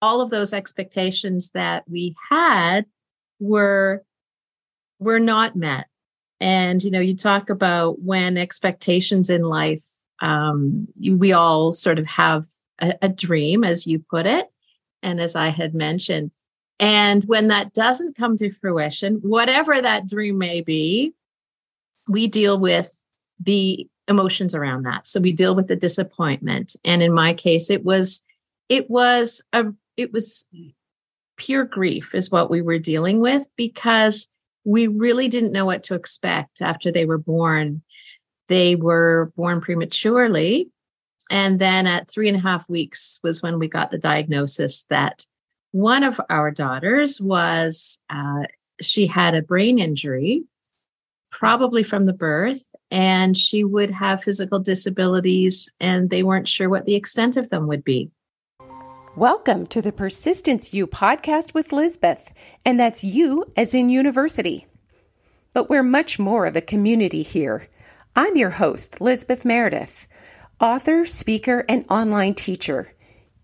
all of those expectations that we had were were not met. And you know you talk about when expectations in life um, we all sort of have a, a dream as you put it and as i had mentioned. And when that doesn't come to fruition whatever that dream may be we deal with the emotions around that. So we deal with the disappointment. And in my case it was it was a it was pure grief is what we were dealing with because we really didn't know what to expect after they were born. They were born prematurely and then at three and a half weeks was when we got the diagnosis that one of our daughters was uh, she had a brain injury probably from the birth and she would have physical disabilities and they weren't sure what the extent of them would be Welcome to the Persistence U podcast with Lizbeth, and that's you as in university. But we're much more of a community here. I'm your host, Lizbeth Meredith, author, speaker, and online teacher.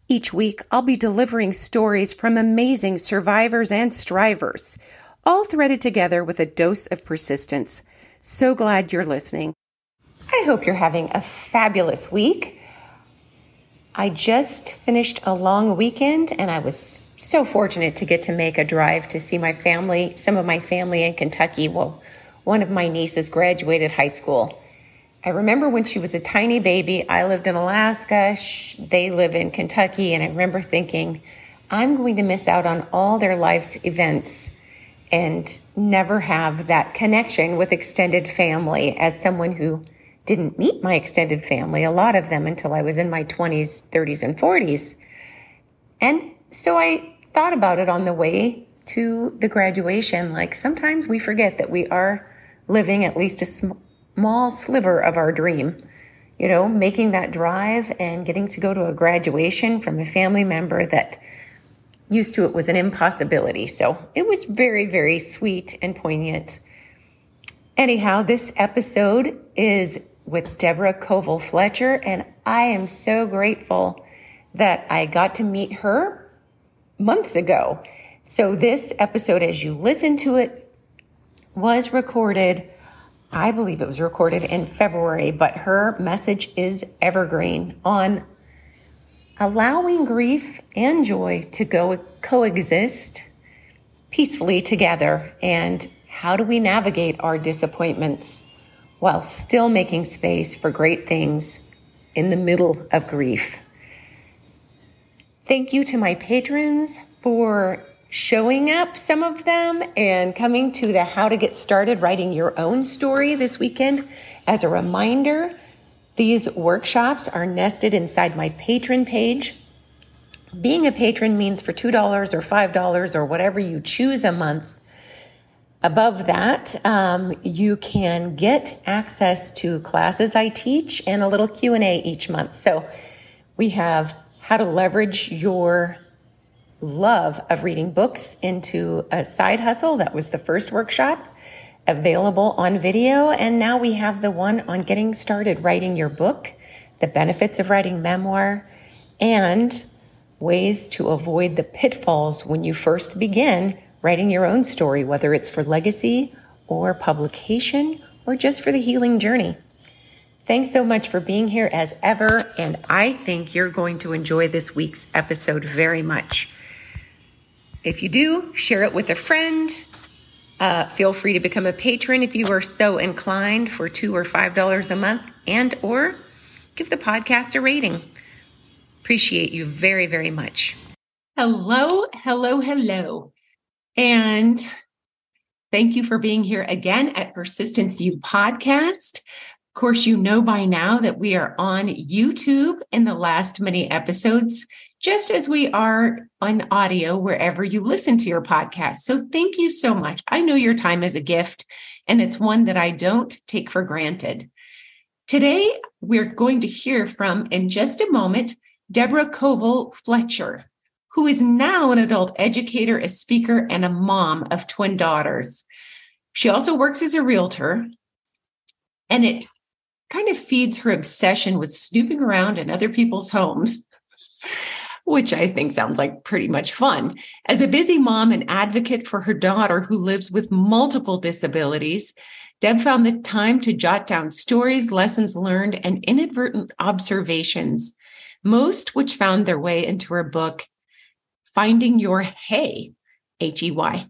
Each week, I'll be delivering stories from amazing survivors and strivers, all threaded together with a dose of persistence. So glad you're listening. I hope you're having a fabulous week. I just finished a long weekend and I was so fortunate to get to make a drive to see my family, some of my family in Kentucky. Well, one of my nieces graduated high school. I remember when she was a tiny baby, I lived in Alaska, they live in Kentucky, and I remember thinking, I'm going to miss out on all their life's events and never have that connection with extended family as someone who didn't meet my extended family, a lot of them until I was in my 20s, 30s, and 40s. And so I thought about it on the way to the graduation. Like sometimes we forget that we are living at least a sm- small sliver of our dream. You know, making that drive and getting to go to a graduation from a family member that used to it was an impossibility. So it was very, very sweet and poignant. Anyhow, this episode is with Deborah Covell Fletcher, and I am so grateful that I got to meet her months ago. So, this episode, as you listen to it, was recorded. I believe it was recorded in February, but her message is evergreen on allowing grief and joy to go coexist peacefully together and how do we navigate our disappointments while still making space for great things in the middle of grief. Thank you to my patrons for showing up, some of them, and coming to the How to Get Started Writing Your Own Story this weekend. As a reminder, these workshops are nested inside my patron page. Being a patron means for $2 or $5 or whatever you choose a month, Above that, um, you can get access to classes I teach and a little Q&A each month. So we have how to leverage your love of reading books into a side hustle. That was the first workshop available on video. And now we have the one on getting started writing your book, the benefits of writing memoir, and ways to avoid the pitfalls when you first begin writing your own story, whether it's for legacy or publication or just for the healing journey. Thanks so much for being here as ever, and I think you're going to enjoy this week's episode very much. If you do, share it with a friend. Uh, feel free to become a patron if you are so inclined for two or five dollars a month, and or give the podcast a rating. Appreciate you very, very much. Hello, hello, hello. And thank you for being here again at Persistence U podcast. Of course, you know by now that we are on YouTube in the last many episodes, just as we are on audio wherever you listen to your podcast. So thank you so much. I know your time is a gift, and it's one that I don't take for granted. Today, we're going to hear from, in just a moment, Deborah Covell Fletcher who is now an adult educator, a speaker, and a mom of twin daughters. She also works as a realtor, and it kind of feeds her obsession with snooping around in other people's homes. which I think sounds like pretty much fun. As a busy mom and advocate for her daughter who lives with multiple disabilities, Deb found the time to jot down stories, lessons learned, and inadvertent observations, most which found their way into her book, Finding Your Hey, H E Y.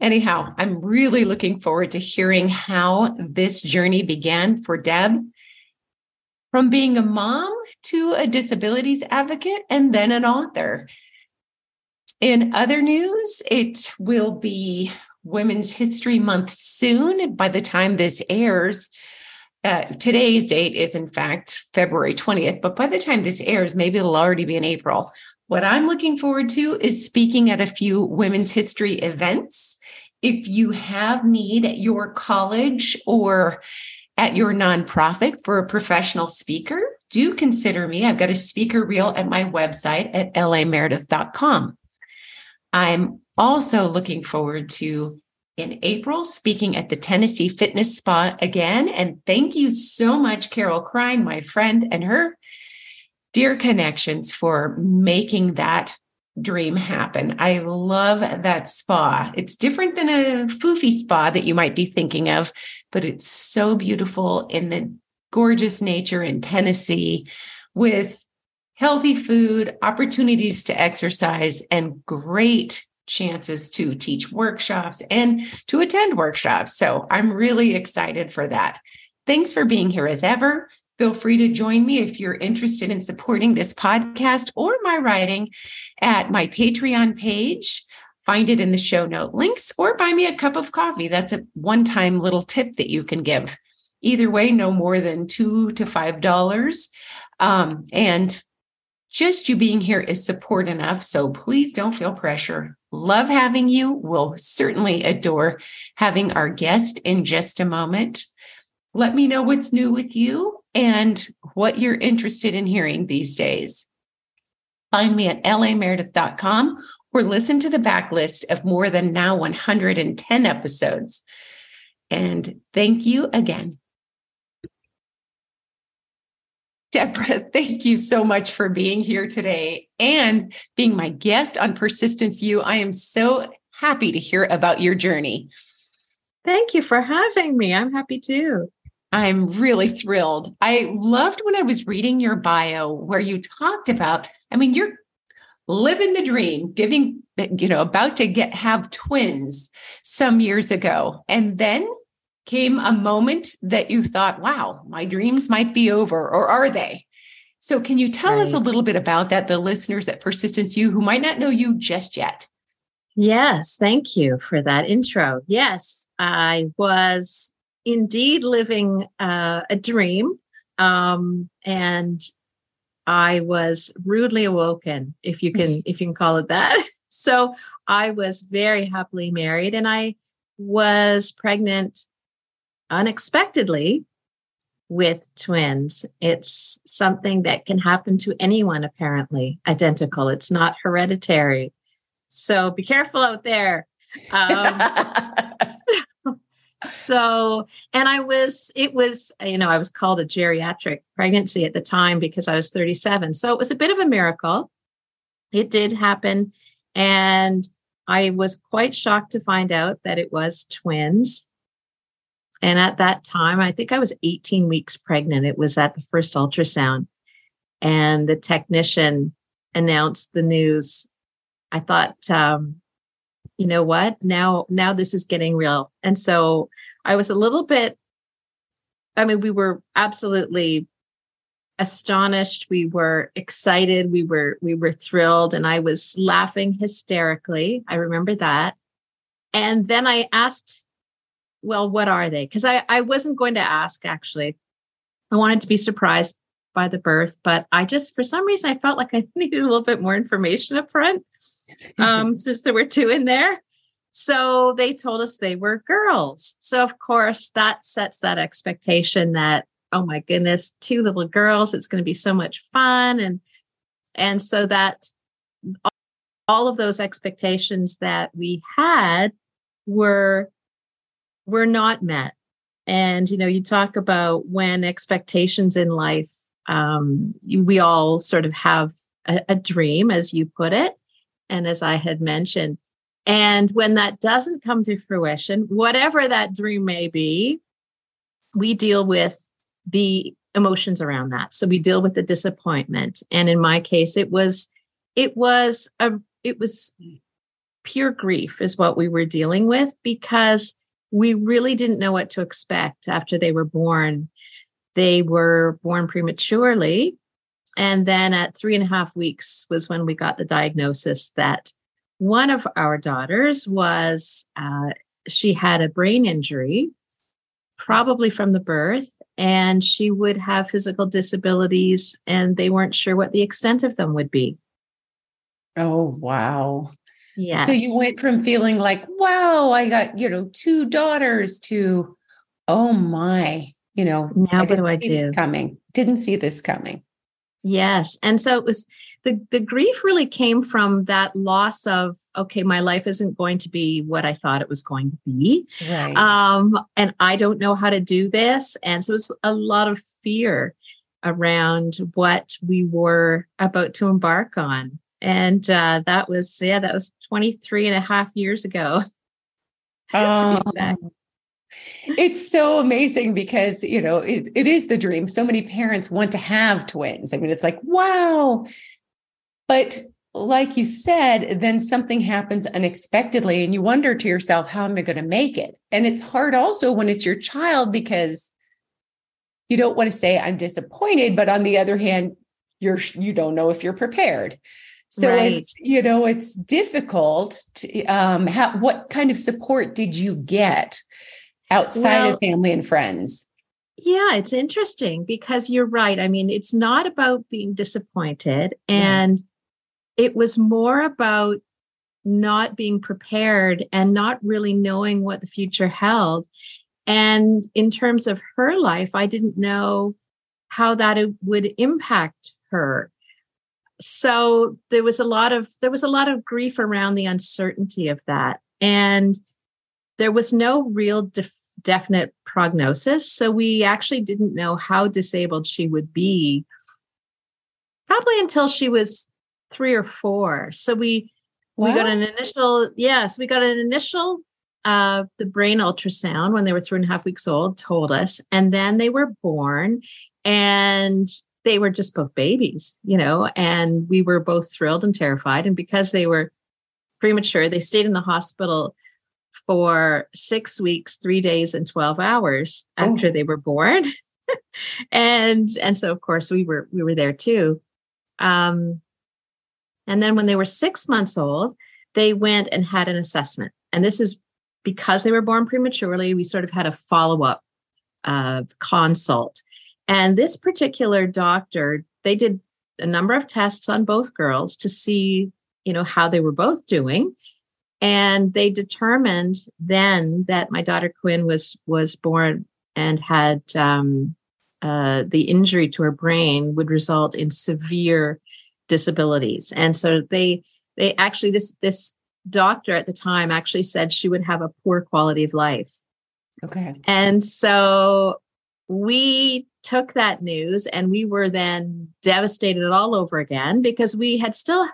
Anyhow, I'm really looking forward to hearing how this journey began for Deb from being a mom to a disabilities advocate and then an author. In other news, it will be Women's History Month soon. By the time this airs, uh, today's date is in fact February 20th, but by the time this airs, maybe it'll already be in April. What I'm looking forward to is speaking at a few women's history events if you have need at your college or at your nonprofit for a professional speaker, do consider me. I've got a speaker reel at my website at lameredith.com. I'm also looking forward to in April speaking at the Tennessee Fitness Spa again. And thank you so much, Carol Crine, my friend, and her dear connections for making that dream happen. I love that spa. It's different than a foofy spa that you might be thinking of, but it's so beautiful in the gorgeous nature in Tennessee with healthy food, opportunities to exercise, and great chances to teach workshops and to attend workshops. So I'm really excited for that. Thanks for being here as ever. Feel free to join me if you're interested in supporting this podcast or my writing at my Patreon page. Find it in the show note links or buy me a cup of coffee. That's a one time little tip that you can give. Either way, no more than two to five dollars. Um, and just you being here is support enough. So please don't feel pressure. Love having you. We'll certainly adore having our guest in just a moment. Let me know what's new with you and what you're interested in hearing these days. Find me at lameredith.com or listen to the backlist of more than now 110 episodes. And thank you again. Deborah, thank you so much for being here today and being my guest on Persistence U. I am so happy to hear about your journey. Thank you for having me. I'm happy too. I'm really thrilled. I loved when I was reading your bio where you talked about, I mean, you're living the dream, giving, you know, about to get have twins some years ago. And then came a moment that you thought, wow, my dreams might be over, or are they? So, can you tell right. us a little bit about that, the listeners at Persistence U who might not know you just yet? Yes, thank you for that intro. Yes, I was indeed living uh, a dream. Um, and I was rudely awoken, if you can, if you can call it that. So I was very happily married and I was pregnant unexpectedly with twins. It's something that can happen to anyone, apparently, identical. It's not hereditary. So be careful out there. Um, so and i was it was you know i was called a geriatric pregnancy at the time because i was 37 so it was a bit of a miracle it did happen and i was quite shocked to find out that it was twins and at that time i think i was 18 weeks pregnant. It was at the first ultrasound. And the technician announced the news. I thought um, you know what? Now now this is getting real. And so i was a little bit i mean we were absolutely astonished. We were excited. We were we were thrilled. And i was laughing hysterically. I remember that. And then i asked well what are they because i i wasn't going to ask actually i wanted to be surprised by the birth but i just for some reason i felt like i needed a little bit more information up front um, since there were two in there. So they told us they were girls. So, of course, that sets that expectation that, oh my goodness, two little girls, it's going to be so much fun. And, and so that all of those expectations that we had were, were not met. And, you know, you talk about when expectations in life, um, we all sort of have a, a dream, as you put it, and as I had mentioned. And when that doesn't come to fruition, whatever that dream may be, we deal with the emotions around that. So we deal with the disappointment. And in my case, it was it was a it was pure grief is what we were dealing with because we really didn't know what to expect after they were born. They were born prematurely. And then at three and a half weeks was when we got the diagnosis that one of our daughters was, uh, she had a brain injury, probably from the birth, and she would have physical disabilities, and they weren't sure what the extent of them would be. Oh, wow. Yeah. So you went from feeling like, wow, I got, you know, two daughters to, oh my, you know, now what do I do? Coming. Didn't see this coming. Yes. And so it was the, the grief really came from that loss of, okay, my life isn't going to be what I thought it was going to be. Right. Um, and I don't know how to do this. And so it was a lot of fear around what we were about to embark on and uh, that was yeah that was 23 and a half years ago oh, it's so amazing because you know it, it is the dream. So many parents want to have twins. I mean it's like wow. But like you said then something happens unexpectedly and you wonder to yourself how am i going to make it? And it's hard also when it's your child because you don't want to say i'm disappointed but on the other hand you're you don't know if you're prepared so right. it's you know it's difficult to um how, what kind of support did you get outside well, of family and friends? Yeah it's interesting because you're right. I mean it's not about being disappointed and it was more about not being prepared and not really knowing what the future held. And in terms of her life i didn't know how that would impact her so there was a lot of there was a lot of grief around the uncertainty of that. And there was no real def- definite prognosis. So we actually didn't know how disabled she would be probably until she was 3 or 4 so we wow. we got an initial yes we got an initial uh, the brain ultrasound when they were three and a half weeks old told us. And then they were born. And they were just both babies, you know, and we were both thrilled and terrified. And because they were premature, they stayed in the hospital for six weeks, three days, and 12 hours after oh. they were born. and and so of course we were we were there too. Um, and then when they were six months old, they went and had an assessment. And this is because they were born prematurely, we sort of had a follow-up uh, consult and this particular doctor, they did a number of tests on both girls to see, you know, how they were both doing. And they determined then that my daughter Quinn was was born and had um, uh, the injury to her brain would result in severe disabilities. And so they they actually this this doctor at the time actually said she would have a poor quality of life. Okay. And so we took that news and we were then devastated all over again because we had still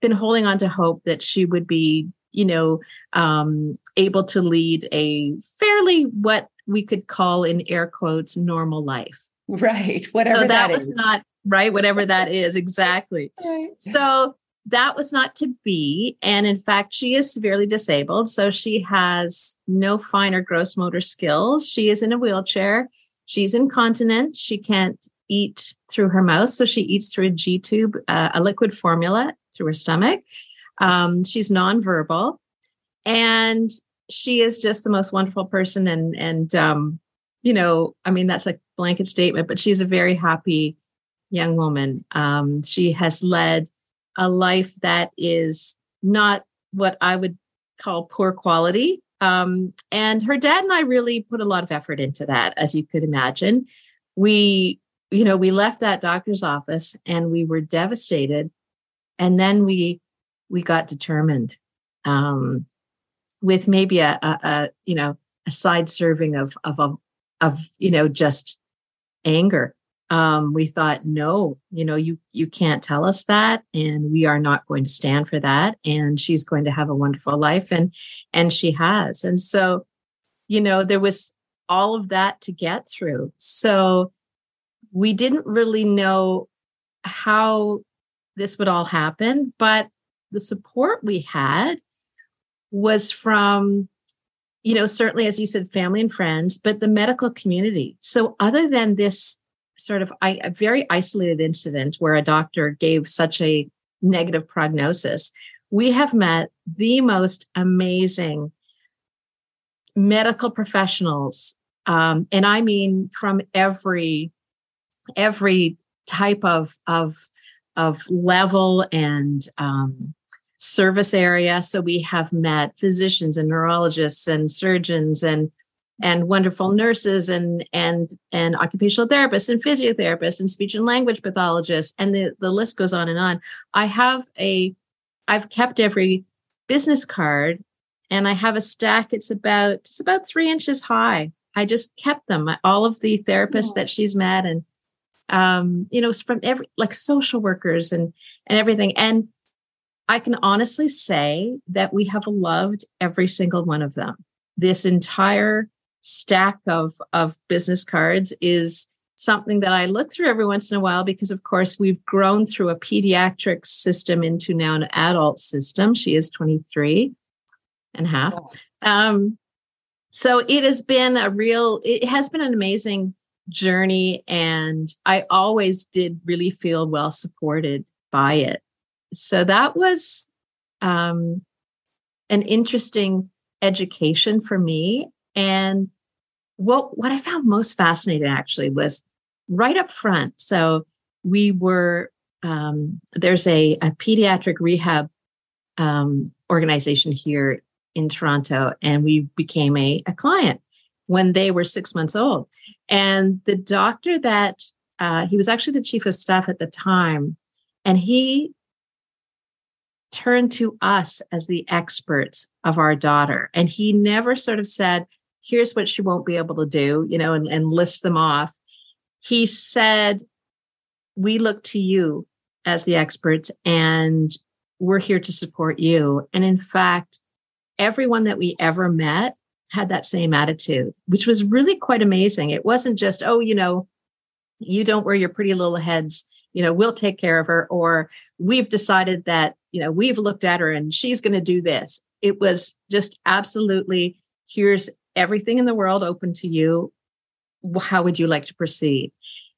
been holding on to hope that she would be you know um, able to lead a fairly what we could call in air quotes normal life. Right whatever so that, that was not right whatever that is exactly. Right. so that was not to be and in fact she is severely disabled so she has no fine or gross motor skills. She is in a wheelchair She's incontinent. She can't eat through her mouth. So she eats through a G tube, uh, a liquid formula through her stomach. Um, she's nonverbal. And she is just the most wonderful person. And, and, um, you know, I mean, that's a blanket statement, but she's a very happy young woman. Um, she has led a life that is not what I would call poor quality. Um, and her dad and I really put a lot of effort into that, as you could imagine. We, you know, we left that doctor's office and we were devastated. And then we we got determined um, with maybe a, a, a, you know a side serving of of of, of you know just anger um, we thought, no, you know, you you can't tell us that, and we are not going to stand for that. And she's going to have a wonderful life, and and she has. And so, you know, there was all of that to get through. So we didn't really know how this would all happen, but the support we had was from you know certainly as you said family and friends but the medical community so other than this sort of a very isolated incident where a doctor gave such a negative prognosis we have met the most amazing medical professionals um, and i mean from every every type of of of level and um, service area. So we have met physicians and neurologists and surgeons and and wonderful nurses and and and occupational therapists and physiotherapists and speech and language pathologists and the, the list goes on and on. I have a I've kept every business card and I have a stack. It's about it's about three inches high. I just kept them, all of the therapists that she's met and um, you know, from every like social workers and and everything. And I can honestly say that we have loved every single one of them. This entire stack of of business cards is something that I look through every once in a while because of course we've grown through a pediatric system into now an adult system. She is 23 and a half. Um, so it has been a real it has been an amazing journey and I always did really feel well supported by it. So that was um, an interesting education for me. And what what I found most fascinating actually was right up front. So we were um, there's a, a pediatric rehab um, organization here in Toronto, and we became a, a client when they were six months old. And the doctor that uh, he was actually the chief of staff at the time, and he turned to us as the experts of our daughter. And he never sort of said, here's what she won't be able to do, you know, and, and list them off. He said, we look to you as the experts and we're here to support you. And in fact, everyone that we ever met had that same attitude, which was really quite amazing. It wasn't just, oh, you know, you don't wear your pretty little heads, you know, we'll take care of her, or we've decided that, you know, we've looked at her and she's going to do this. It was just absolutely here's everything in the world open to you. How would you like to proceed?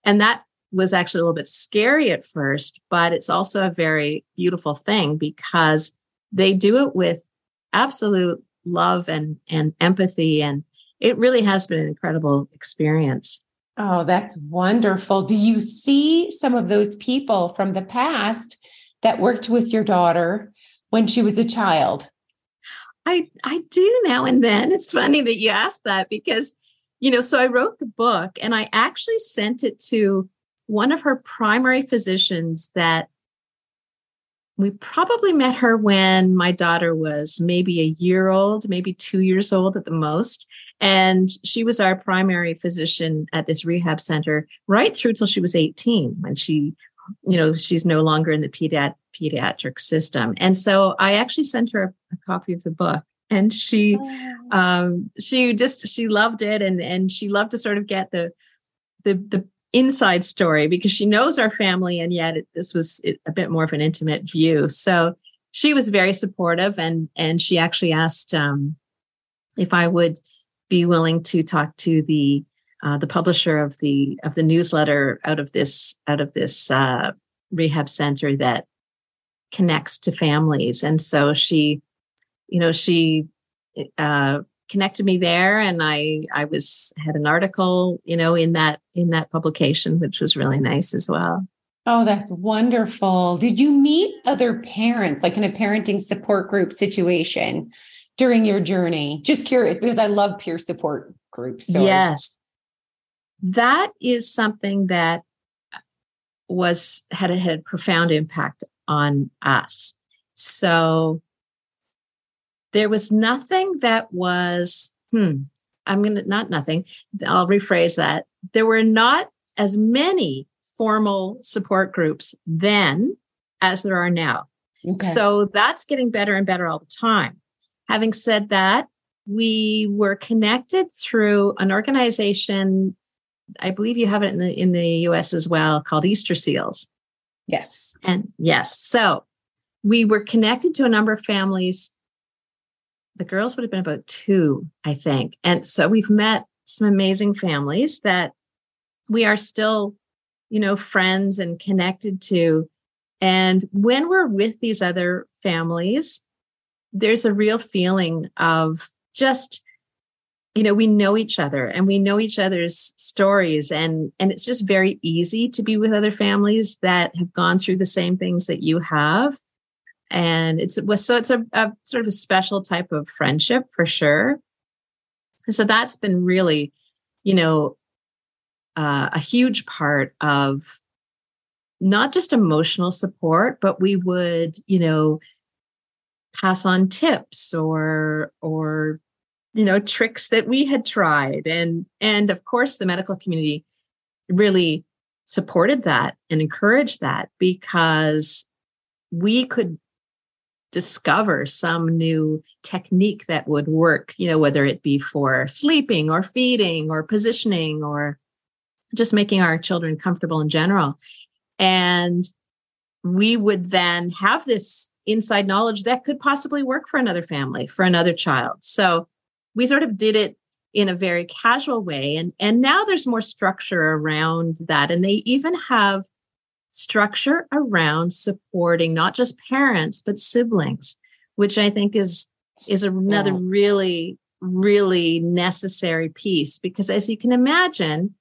And that was actually a little bit scary at first, but it's also a very beautiful thing because they do it with absolute love and and empathy and it really has been an incredible experience oh that's wonderful do you see some of those people from the past that worked with your daughter when she was a child i i do now and then it's funny that you asked that because you know so i wrote the book and i actually sent it to one of her primary physicians that we probably met her when my daughter was maybe a year old, maybe two years old at the most. And she was our primary physician at this rehab center right through till she was 18 when she, you know, she's no longer in the pediat- pediatric system. And so I actually sent her a, a copy of the book and she oh. um she just she loved it and and she loved to sort of get the the the inside story because she knows our family and yet it, this was a bit more of an intimate view so she was very supportive and and she actually asked um, if i would be willing to talk to the uh, the publisher of the of the newsletter out of this out of this uh, rehab center that connects to families. And so she you know she uh, connected me there and i i was had an article you know in that in that publication which was really nice as well. Oh that's wonderful. Did you meet other parents like in a parenting support group situation during your journey? Just curious because i love peer support groups so yes. That is something that was had a, had a profound impact on us so there was nothing that was, hmm, I'm going to, not nothing, I'll rephrase that. There were not as many formal support groups then as there are now. Okay. So that's getting better and better all the time. Having said that, we were connected through an organization I believe you have it in the in the US as well called Easter Seals. Yes. And yes. So we were connected to a number of families. The girls would have been about two, I think. And so we've met some amazing families that we are still, you know, friends and connected to. And when we're with these other families, there's a real feeling of just you know we know each other and we know each other's stories and and it's just very easy to be with other families that have gone through the same things that you have. And it's so it's a, a sort of a special type of friendship for sure. And so that's been really you know uh, a huge part of not just emotional support but we would you know pass on tips or or you know tricks that we had tried. And and of course the medical community really supported that and encouraged that because we could discover some new technique that would work you know whether it be for sleeping or feeding or positioning or just making our children comfortable in general. And we would then have this inside knowledge that could possibly work for another family for another child. So we sort of did it in a very casual way. And and now there's more structure around that. And they even have structure around supporting not just parents but siblings which i think is is another yeah. really really necessary piece. Because as you can imagine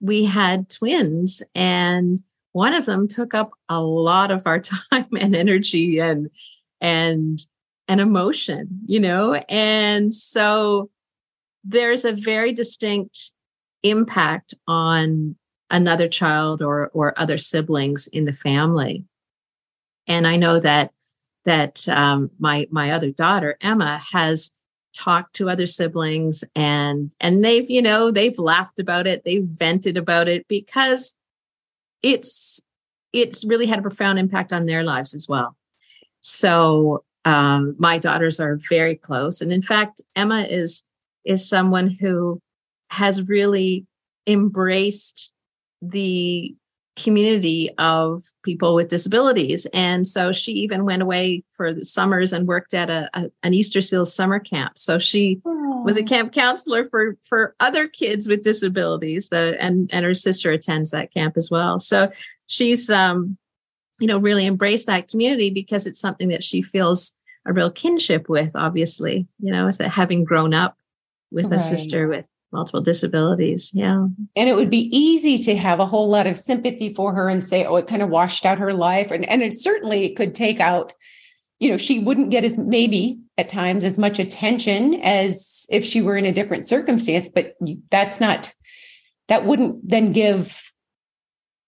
we had twins and one of them took up a lot of our time and energy and and an emotion, you know? And so there's a very distinct impact on another child or or other siblings in the family. And I know that that um, my my other daughter Emma has talked to other siblings and and they've you know they've laughed about it they've vented about it because it's it's really had a profound impact on their lives as well so um, my daughters are very close. And in fact emma is is someone who has really embraced the community of people with disabilities. And so she even went away for the summers and worked at a, a an easter seals summer camp. So she Aww. was a camp counselor for for other kids with disabilities the, and and her sister attends that camp as well. So she's um you know, really embrace that community because it's something that she feels a real kinship with, obviously, you know, that having grown up with right. a sister with multiple disabilities. Yeah. And it would be easy to have a whole lot of sympathy for her and say, oh, it kind of washed out her life. And, and it certainly could take out, you know, she wouldn't get as maybe at times as much attention as if she were in a different circumstance, but that's not, that wouldn't then give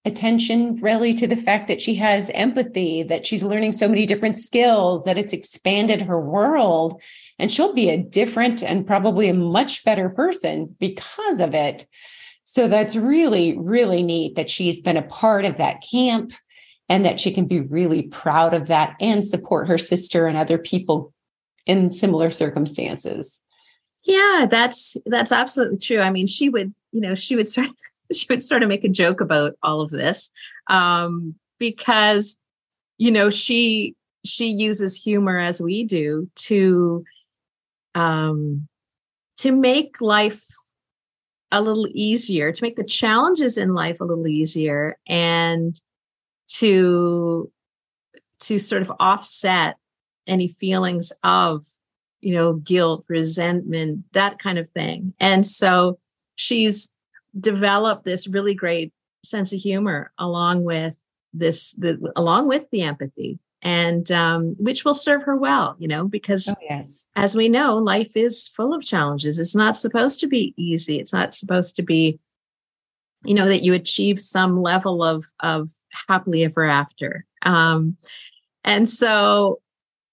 attention really to the fact that she has empathy, that she's learning so many different skills, that it's expanded her world. And she'll be a different and probably a much better person because of it. So that's really, really neat that she's been a part of that camp and that she can be really proud of that and support her sister and other people in similar circumstances. Yeah, that's that's absolutely true. I mean, she would, you know, she would start she would sort of make a joke about all of this um, because you know she she uses humor as we do to um, to make life a little easier to make the challenges in life a little easier and to to sort of offset any feelings of you know guilt resentment that kind of thing. And so she's develop this really great sense of humor along with this the along with the empathy and um, which will serve her well you know because oh, yes. as we know life is full of challenges. It's not supposed to be easy. It's not supposed to be you know that you achieve some level of of happily ever after. Um, and so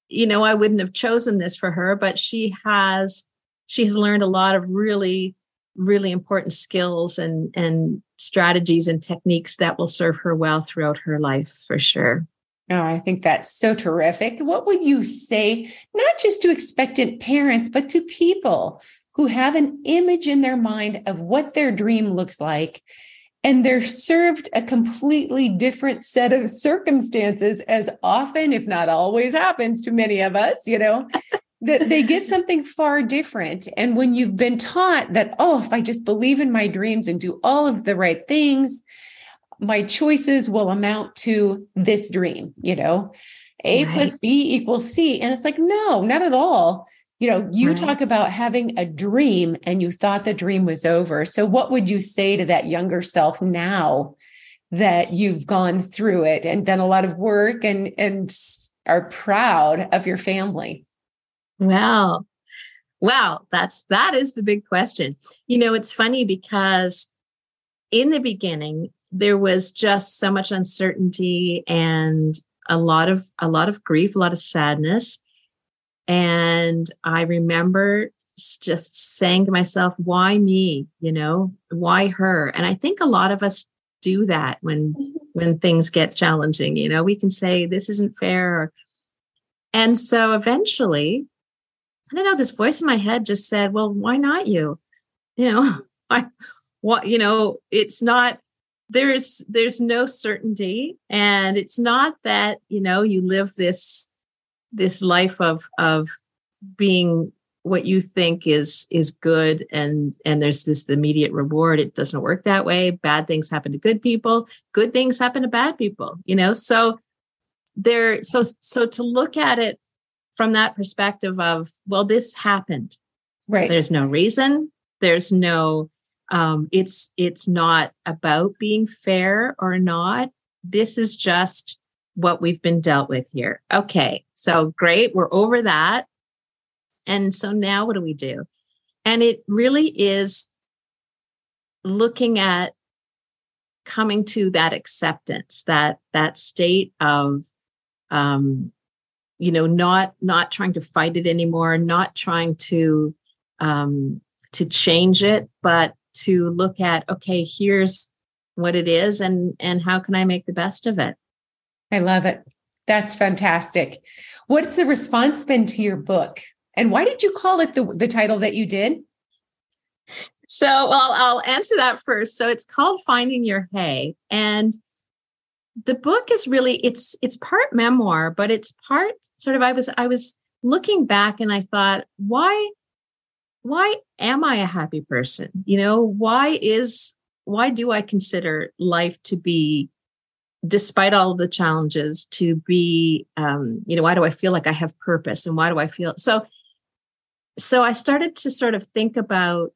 you know i wouldn't have chosen this for her but she has she has learned a lot of really really important skills and and strategies and techniques that will serve her well throughout her life for sure. Oh, I think that's so terrific. What would you say, not just to expectant parents, but to people who have an image in their mind of what their dream looks like and they're served a completely different set of circumstances as often if not always happens to many of us you know that they get something far different. And when you've been taught that oh if i just believe in my dreams and do all of the right things my choices will amount to this dream you know? A right. plus b equals c. And it's like no not at all. You know you right. talk about having a dream and you thought the dream was over. So what would you say to that younger self now that you've gone through it and done a lot of work and and are proud of your family wow wow that's that is the big question you know it's funny because in the beginning there was just so much uncertainty and a lot of a lot of grief a lot of sadness and I remember just saying to myself, why me? You know, why her? And I think a lot of us do that when mm-hmm. when things get challenging. You know, we can say this isn't fair. And so eventually, I don't know, this voice in my head just said, Well, why not you? You know, I what you know, it's not there's there's no certainty. And it's not that, you know, you live this this life of of being what you think is is good and and there's this immediate reward it doesn't work that way bad things happen to good people good things happen to bad people you know so there so so to look at it from that perspective of well this happened right there's no reason there's no um it's it's not about being fair or not this is just what we've been dealt with here. Okay, so great, we're over that. And so now what do we do? And it really is looking at coming to that acceptance, that that state of um, you know, not not trying to fight it anymore, not trying to um to change it, but to look at, okay, here's what it is and and how can I make the best of it? I love it. That's fantastic. What's the response been to your book? And why did you call it the, the title that you did? So well, I'll answer that first. So it's called Finding Your Hey. And the book is really it's it's part memoir, but it's part sort of I was I was looking back and I thought, why why am I a happy person? You know, why is why do I consider life to be despite all of the challenges to be um, you know why do i feel like i have purpose and why do i feel so so i started to sort of think about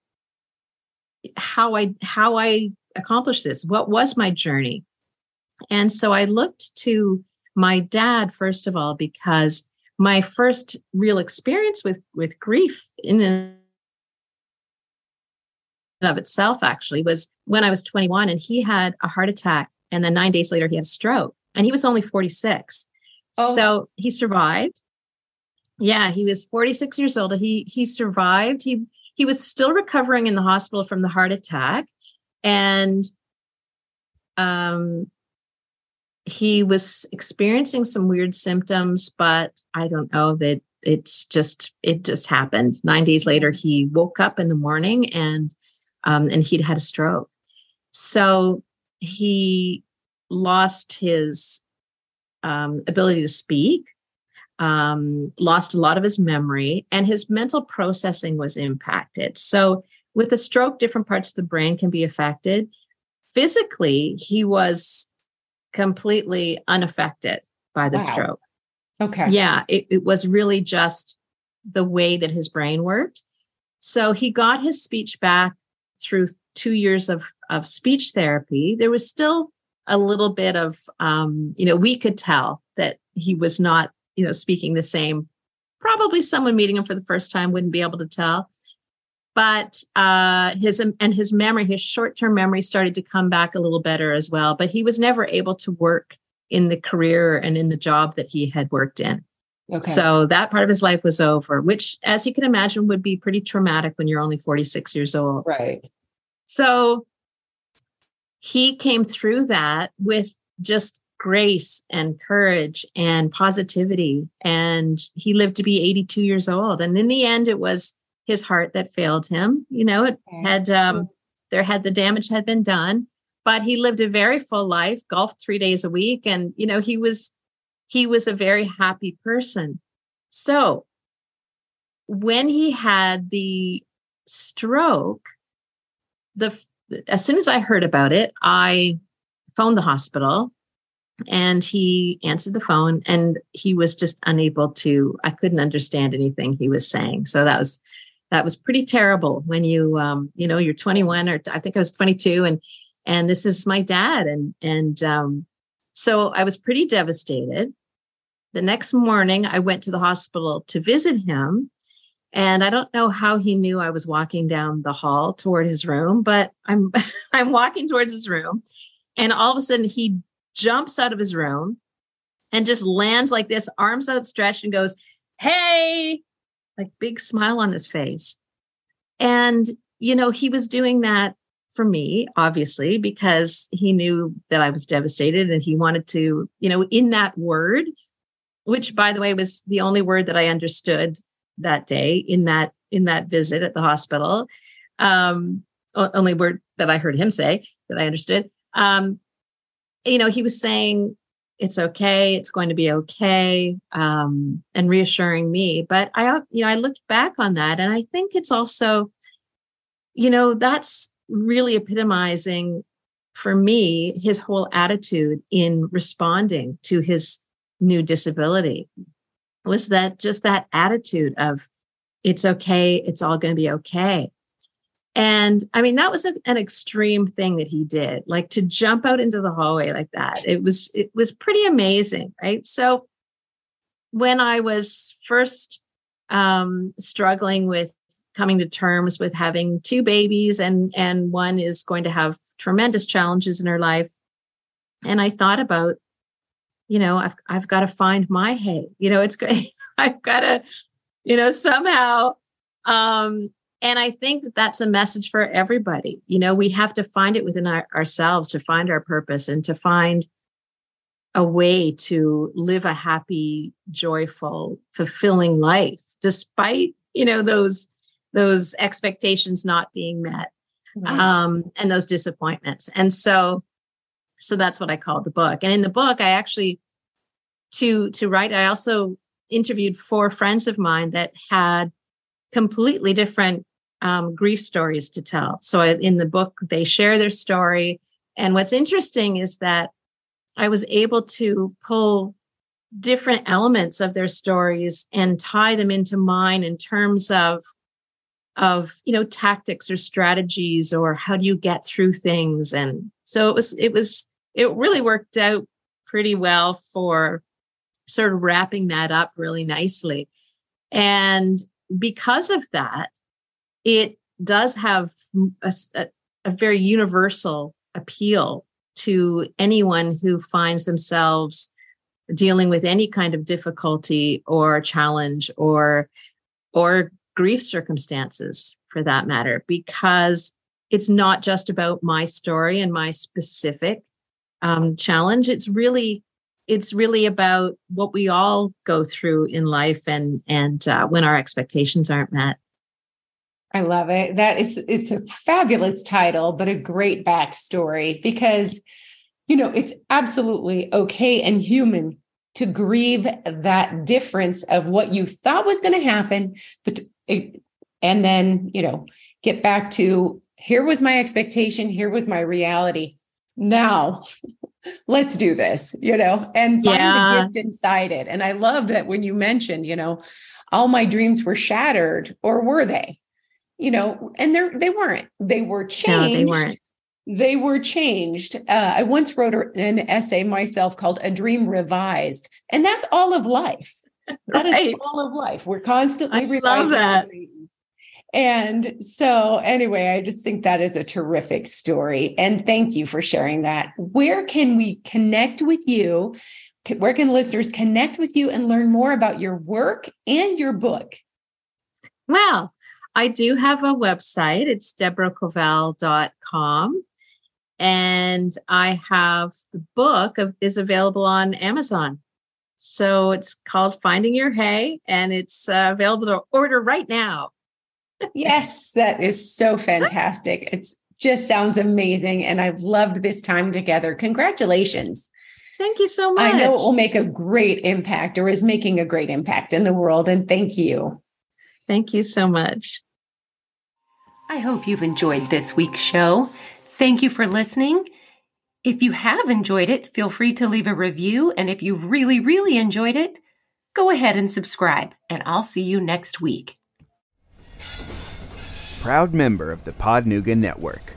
how i how i accomplished this what was my journey and so i looked to my dad first of all because my first real experience with with grief in and of itself actually was when i was 21 and he had a heart attack and then nine days later, he had a stroke and he was only 46. Oh. So he survived. Yeah, he was 46 years old. He he survived. He he was still recovering in the hospital from the heart attack. And um he was experiencing some weird symptoms, but I don't know that it's just it just happened. Nine days later, he woke up in the morning and um, and he'd had a stroke. So he lost his um, ability to speak, um, lost a lot of his memory, and his mental processing was impacted. So, with a stroke, different parts of the brain can be affected. Physically, he was completely unaffected by the wow. stroke. Okay. Yeah, it, it was really just the way that his brain worked. So he got his speech back through two years of, of speech therapy. There was still a little bit of um, you know we could tell that he was not you know speaking the same probably someone meeting him for the first time wouldn't be able to tell but uh, his and his memory his short-term memory started to come back a little better as well but he was never able to work in the career and in the job that he had worked in okay. so that part of his life was over which as you can imagine would be pretty traumatic when you're only 46 years old right so he came through that with just grace and courage and positivity. And he lived to be 82 years old. And in the end, it was his heart that failed him. You know, it had, um, there had the damage had been done, but he lived a very full life, golfed three days a week. And, you know, he was, he was a very happy person. So when he had the stroke, the as soon as I heard about it, I phoned the hospital and he answered the phone and he was just unable to i couldn't understand anything he was saying so that was that was pretty terrible when you um you know you're 21 or i think i was 22 and and this is my dad and and um so i was pretty devastated. The next morning i went to the hospital to visit him and i don't know how he knew i was walking down the hall toward his room but i'm i'm walking towards his room and all of a sudden he jumps out of his room and just lands like this, arms outstretched, and goes, Hey, like big smile on his face. And, you know, he was doing that for me, obviously, because he knew that I was devastated and he wanted to, you know, in that word, which by the way was the only word that I understood that day in that in that visit at the hospital. Um, only word that I heard him say that I understood. Um, you know, he was saying, it's okay, it's going to be okay, um, and reassuring me. But I, you know, I looked back on that and I think it's also, you know, that's really epitomizing for me his whole attitude in responding to his new disability was that just that attitude of it's okay it's all going to be okay and I mean, that was a, an extreme thing that he did, like to jump out into the hallway like that. It was, it was pretty amazing. Right. So when I was first um, struggling with coming to terms with having two babies and, and one is going to have tremendous challenges in her life. And I thought about, you know, I've, I've got to find my hey, you know, it's good. I've got to, you know, somehow um, and I think that that's a message for everybody. You know, we have to find it within our, ourselves to find our purpose and to find a way to live a happy, joyful, fulfilling life, despite you know those those expectations not being met um, and those disappointments. And so, so that's what I call the book. And in the book, I actually to to write, I also interviewed four friends of mine that had completely different um, grief stories to tell. So in the book, they share their story. And what's interesting is that I was able to pull different elements of their stories and tie them into mine in terms of of you know tactics or strategies or how do you get through things and so it was it was it really worked out pretty well for sort of wrapping that up really nicely and because of that it does have a, a, very universal appeal to anyone who finds themselves dealing with any kind of difficulty or challenge or or grief circumstances for that matter because it's not just about my story and my specific um, challenge. It's really it's really about what we all go through in life and and uh, when our expectations aren't met I love it. That is it's a fabulous title, but a great backstory because you know, it's absolutely okay and human to grieve that difference of what you thought was going to happen, but it, and then, you know, get back to here was my expectation, here was my reality. Now, let's do this, you know, and find yeah. the gift inside it. And I love that when you mentioned, you know, all my dreams were shattered, or were they? You know, and they're they weren't. They were changed. No, they weren't. They were changed. Uh, I once wrote an essay myself called "A Dream Revised," and that's all of life. That right. is all of life. We're constantly I revising. Love that. And so, anyway, I just think that is a terrific story. And thank you for sharing that. Where can we connect with you? Where can listeners connect with you and learn more about your work and your book? Well, I do have a website. It's deborahcovell.com. and I have the book of, is available on Amazon. So it's called Finding Your Hey, and it's uh, available to order right now. yes, that is so fantastic. It's just sounds amazing, and I've loved this time together. Congratulations. Thank you so much. I know it will make a great impact or is making a great impact in the world. And thank you. Thank you so much. I hope you've enjoyed this week's show. Thank you for listening. If you have enjoyed it, feel free to leave a review. And if you've really, really enjoyed it, go ahead and subscribe. And I'll see you next week. Proud member of the Podnuga Network.